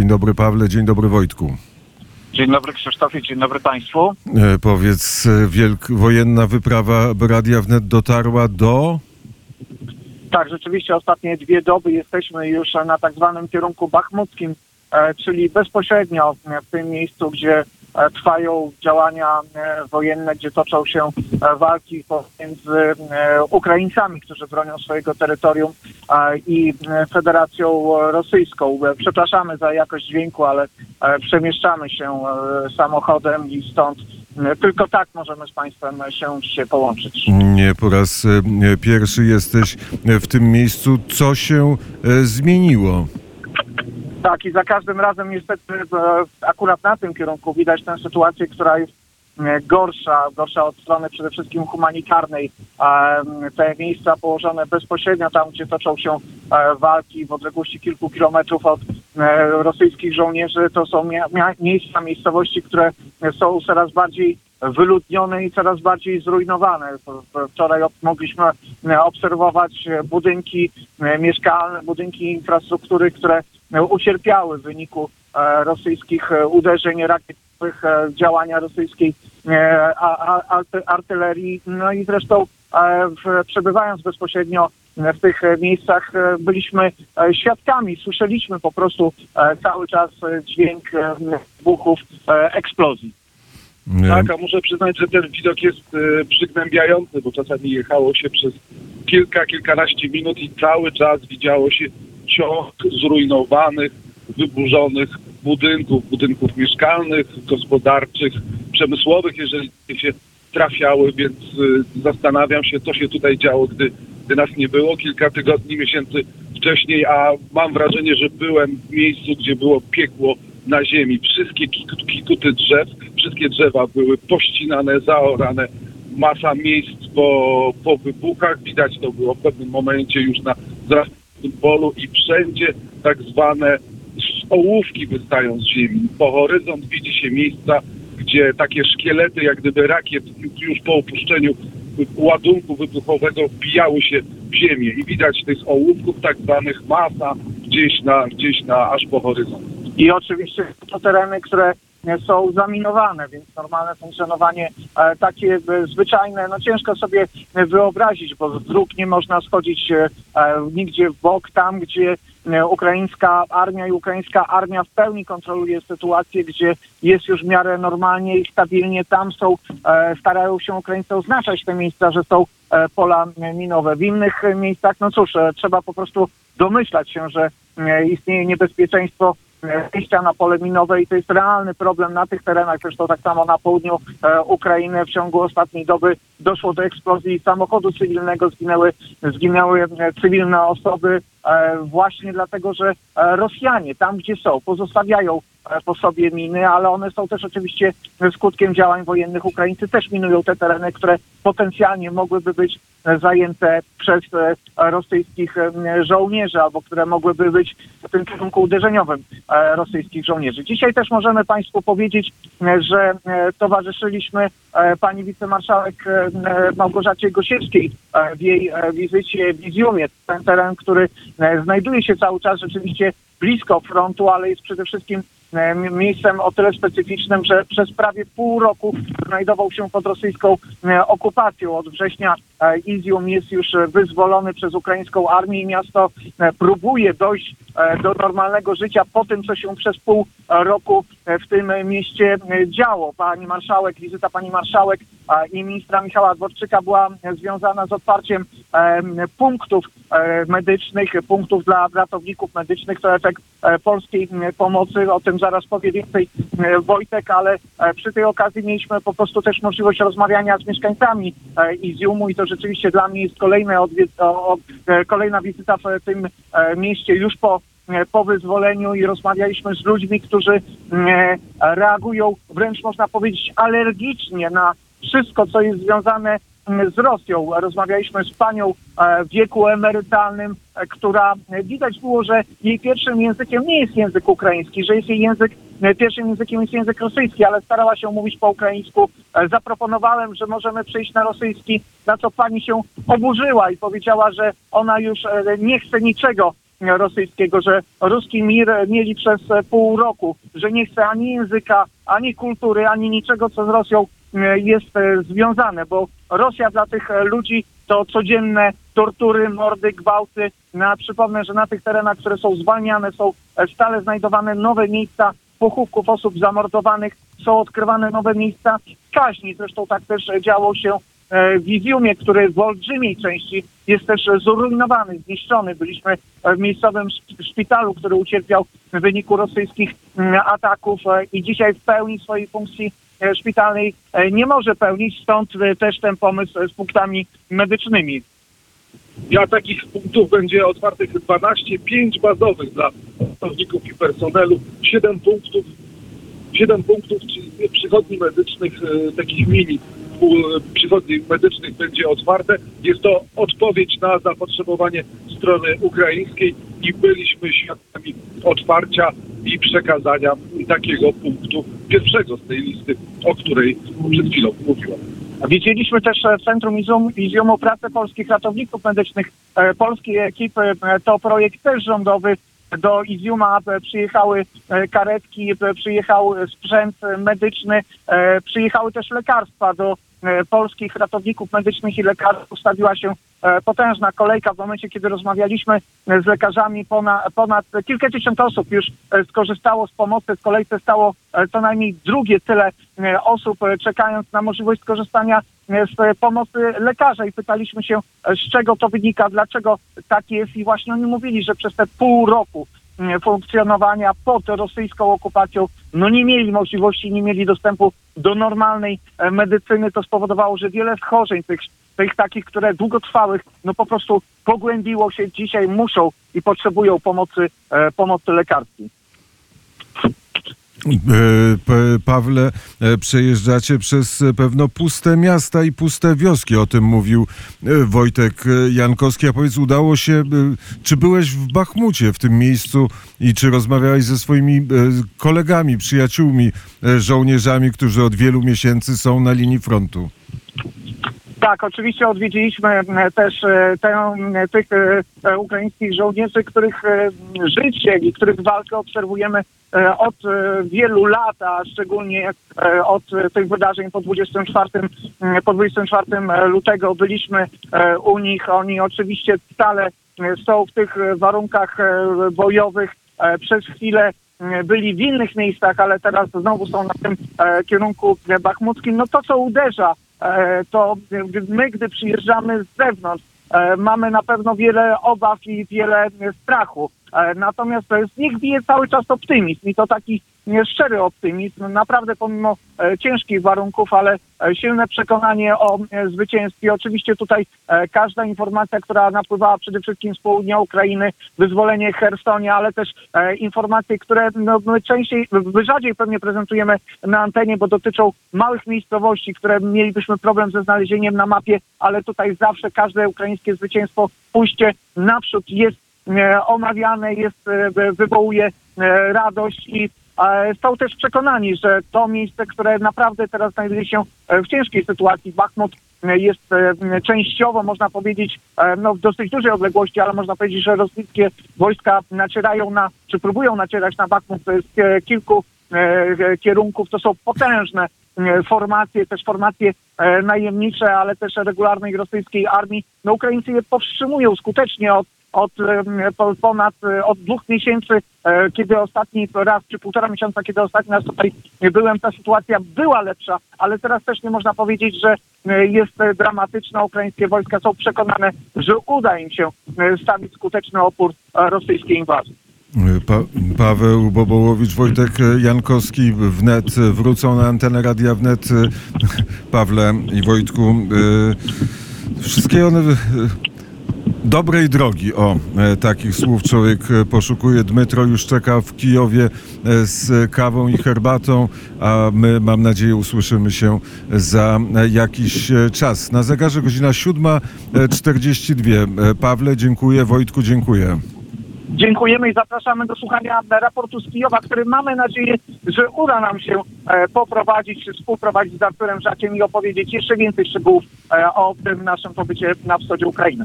Dzień dobry Pawle, dzień dobry Wojtku. Dzień dobry Krzysztofie, dzień dobry Państwu. E, powiedz, e, wielk, wojenna wyprawa Radia Wnet dotarła do... Tak, rzeczywiście ostatnie dwie doby jesteśmy już na tak zwanym kierunku bachmuckim, e, czyli bezpośrednio w tym miejscu, gdzie trwają działania e, wojenne, gdzie toczą się e, walki pomiędzy e, Ukraińcami, którzy bronią swojego terytorium e, i e, Federacją Rosyjską. E, Przepraszamy za jakość dźwięku, ale e, przemieszczamy się e, samochodem i stąd e, tylko tak możemy z Państwem się dzisiaj połączyć. Nie po raz e, pierwszy jesteś e, w tym miejscu. Co się e, zmieniło? Tak, i za każdym razem niestety e, akurat na tym kierunku widać tę sytuację, która jest e, gorsza, gorsza od strony przede wszystkim humanitarnej. E, Te miejsca położone bezpośrednio tam, gdzie toczą się walki w odległości kilku kilometrów od rosyjskich żołnierzy, to są miejsca, miejscowości, które są coraz bardziej wyludnione i coraz bardziej zrujnowane. Wczoraj mogliśmy obserwować budynki mieszkalne, budynki infrastruktury, które ucierpiały w wyniku e, rosyjskich e, uderzeń rakietowych, e, działania rosyjskiej e, artylerii. No i zresztą e, przebywając bezpośrednio w tych e, miejscach e, byliśmy e, świadkami, słyszeliśmy po prostu e, cały czas e, dźwięk e, wybuchów, e, eksplozji. E, Tak, a muszę przyznać, że ten widok jest e, przygnębiający, bo czasami jechało się przez kilka, kilkanaście minut i cały czas widziało się ciąg zrujnowanych, wyburzonych budynków, budynków mieszkalnych, gospodarczych, przemysłowych, jeżeli się trafiały, więc e, zastanawiam się, co się tutaj działo, gdy, gdy nas nie było kilka tygodni, miesięcy wcześniej, a mam wrażenie, że byłem w miejscu, gdzie było piekło na ziemi. Wszystkie kik- kikuty drzew, wszystkie drzewa były pościnane, zaorane. Masa miejsc po, po wybuchach. Widać to było w pewnym momencie już na zrastowym polu i wszędzie tak zwane ołówki wystają z ziemi. Po horyzont widzi się miejsca, gdzie takie szkielety, jak gdyby rakiet już po opuszczeniu ładunku wybuchowego wbijały się w ziemię i widać tych ołówków tak zwanych masa gdzieś na, gdzieś na aż po horyzont. I oczywiście to tereny, które są zaminowane, więc normalne funkcjonowanie e, takie e, zwyczajne, no ciężko sobie e, wyobrazić, bo z dróg nie można schodzić nigdzie w bok, tam gdzie ukraińska armia i ukraińska armia w pełni kontroluje sytuację, gdzie jest już w miarę normalnie i stabilnie, tam są, starają się Ukraińcy oznaczać te miejsca, że są pola minowe. W innych miejscach, no cóż, trzeba po prostu domyślać się, że istnieje niebezpieczeństwo wejścia na pole minowe i to jest realny problem na tych terenach. Zresztą tak samo na południu e, Ukrainy w ciągu ostatniej doby doszło do eksplozji samochodu cywilnego, zginęły, zginęły e, cywilne osoby e, właśnie dlatego, że Rosjanie tam, gdzie są, pozostawiają po sobie miny, ale one są też oczywiście skutkiem działań wojennych. Ukraińcy też minują te tereny, które potencjalnie mogłyby być e, zajęte przez e, rosyjskich e, żołnierzy, albo które mogłyby być w tym kierunku uderzeniowym e, rosyjskich żołnierzy. Dzisiaj też możemy Państwu powiedzieć, e, że e, towarzyszyliśmy e, pani wicemarszałek e, e, Małgorzacie Gosiewskiej e, w jej e, wizycie w Iziumie. Ten teren, który e, znajduje się cały czas rzeczywiście blisko frontu, ale jest przede wszystkim e, miejscem o tyle specyficznym, że przez prawie pół roku znajdował się pod rosyjską e, okupacją. Od września e, Izium jest już e, wyzwolony przez ukraińską armię i miasto e, próbuje dojść e, do normalnego życia po tym, co się przez pół e, roku e, w tym e, mieście e, działo. Pani marszałek, wizyta pani marszałek i ministra Michała Dworczyka była e, związana z otwarciem e, punktów medycznych, punktów dla ratowników medycznych. To efekt e, polskiej pomocy. O tym zaraz powie więcej Wojtek, ale e, przy tej okazji mieliśmy po prostu też możliwość rozmawiania z mieszkańcami e, Iziumu i to rzeczywiście dla mnie jest kolejne kolejna wizyta w tym mieście już po po wyzwoleniu i rozmawialiśmy z ludźmi, którzy reagują wręcz można powiedzieć alergicznie na wszystko, co jest związane z Rosją. Rozmawialiśmy z panią e, w wieku emerytalnym, e, która e, widać było, że jej pierwszym językiem nie jest język ukraiński, że jest jej język, pierwszym językiem jest język rosyjski, ale starała się mówić po ukraińsku. Zaproponowałem, że możemy przejść na rosyjski, na co pani się oburzyła i powiedziała, że ona już nie chce niczego rosyjskiego, że ruski mir mieli przez pół roku, że nie chce ani języka, ani kultury, ani niczego, co z Rosją jest e, związane, bo Rosja dla tych e, ludzi to codzienne tortury, mordy, gwałty. No, przypomnę, że na tych terenach, które są zwalniane, są e, stale znajdowane nowe miejsca pochówków osób zamordowanych, są odkrywane nowe miejsca kaźni. Zresztą tak też e, działo się e, w Iziumie, który w olbrzymiej części jest też e, zrujnowany, zniszczony. Byliśmy e, w miejscowym szp- szpitalu, który ucierpiał w wyniku rosyjskich mm, ataków e, i dzisiaj w pełni swojej funkcji e, szpitalnej e, nie może pełnić, stąd e, też ten pomysł e, z punktami medycznymi. Ja takich punktów będzie otwartych 12, 5 bazowych dla pracowników i personelu, 7 punktów, 7 punktów przychodni medycznych, e, takich mini e, przychodni medycznych będzie otwarte. Jest to odpowiedź na zapotrzebowanie strony ukraińskiej i byliśmy świadkami otwarcia i przekazania takiego punktu pierwszego z tej listy, o której przed chwilą mówiłem. Widzieliśmy też e, w Centrum Izum, Iziumu pracę polskich ratowników medycznych, e, polskiej ekipy. E, To projekt też rządowy. Do Iziuma e, przyjechały karetki, przyjechał sprzęt medyczny, przyjechały też lekarstwa do polskich ratowników medycznych i lekarzy. Ustawiła się potężna kolejka. W momencie, kiedy rozmawialiśmy e, z lekarzami, ponad, ponad kilkadziesiąt osób już e, skorzystało z pomocy. W kolejce stało e, co najmniej drugie tyle e, osób, e, czekając na możliwość skorzystania e, z e, pomocy lekarza i pytaliśmy się, e, z czego to wynika, dlaczego tak jest i właśnie oni mówili, że przez te pół roku funkcjonowania pod rosyjską okupacją, no nie mieli możliwości, nie mieli dostępu do normalnej e, medycyny. To spowodowało, że wiele schorzeń tych, tych takich, które długotrwałych, no po prostu pogłębiło się. Dzisiaj muszą i potrzebują pomocy, e, pomocy lekarskiej. E, Pawle, e, przejeżdżacie przez pewno puste miasta i puste wioski. O tym mówił Wojtek Jankowski. A powiedz, udało się, czy byłeś w Bachmucie, w tym miejscu i czy rozmawiałeś ze swoimi kolegami, przyjaciółmi, żołnierzami, którzy od wielu miesięcy są na linii frontu? Tak, oczywiście odwiedziliśmy e, też e, e, tych ukraińskich żołnierzy, których życie i których walkę obserwujemy od wielu lat, a szczególnie od tych wydarzeń po 24, mm, po 24 lutego byliśmy u nich. Oni oczywiście stale są w tych warunkach bojowych. Przez chwilę m, byli w innych miejscach, ale teraz znowu są na tym kierunku bachmuckim. No to, co uderza, to e, my, gdy przyjeżdżamy z zewnątrz, e, mamy na pewno wiele obaw i wiele e, strachu. Natomiast e, z nich bije cały czas optymizm i to taki szczery optymizm. Naprawdę pomimo e, ciężkich warunków, ale e, silne przekonanie o e, zwycięstwie. Oczywiście tutaj każda informacja, która napływała przede wszystkim z południa Ukrainy, wyzwolenie Hersonia, ale też informacje, które no, my częściej, my rzadziej pewnie prezentujemy na antenie, bo dotyczą małych miejscowości, które mielibyśmy problem ze znalezieniem na mapie, ale tutaj zawsze każde ukraińskie zwycięstwo, pójście naprzód jest omawiane, jest, wy- wywołuje radość i są też przekonani, że to miejsce, które naprawdę teraz znajduje się e, w ciężkiej sytuacji, Bachmut e, jest e, częściowo, można powiedzieć, no, w dosyć dużej odległości, ale można powiedzieć, że rosyjskie wojska nacierają na, czy próbują nacierać na Bachmut z kilku kierunków. To są potężne formacje, też formacje najemnicze, ale też regularnej rosyjskiej armii. No Ukraińcy je powstrzymują skutecznie od od po- ponad e, od dwóch miesięcy, e, kiedy ostatni raz, czy półtora miesiąca, kiedy ostatni raz tutaj byłem, ta sytuacja była lepsza, ale teraz też nie można powiedzieć, że e, jest e, dramatyczna. Ukraińskie wojska są przekonane, że uda im się e, stawić skuteczny opór e, rosyjskiej inwazji. Pa Paweł Bobołowicz, Wojtek Jankowski wnet wrócą na antenę Radia Wnet. Pawle i Wojtku, wszystkie one dobrej drogi. O, e, takich słów człowiek e, poszukuje. Dmytro już czeka w Kijowie e, z kawą i herbatą, a my, mam nadzieję, usłyszymy się za jakiś czas. Na zegarze godzina 7.42. E, Pawle, dziękuję. Wojtku, dziękuję. Dziękujemy i zapraszamy do słuchania raportu z Kijowa, który mamy nadzieję, że uda nam się poprowadzić, współprowadzić z Arturem Żakiem i opowiedzieć jeszcze więcej szczegółów o tym naszym pobycie na wschodzie Ukrainy.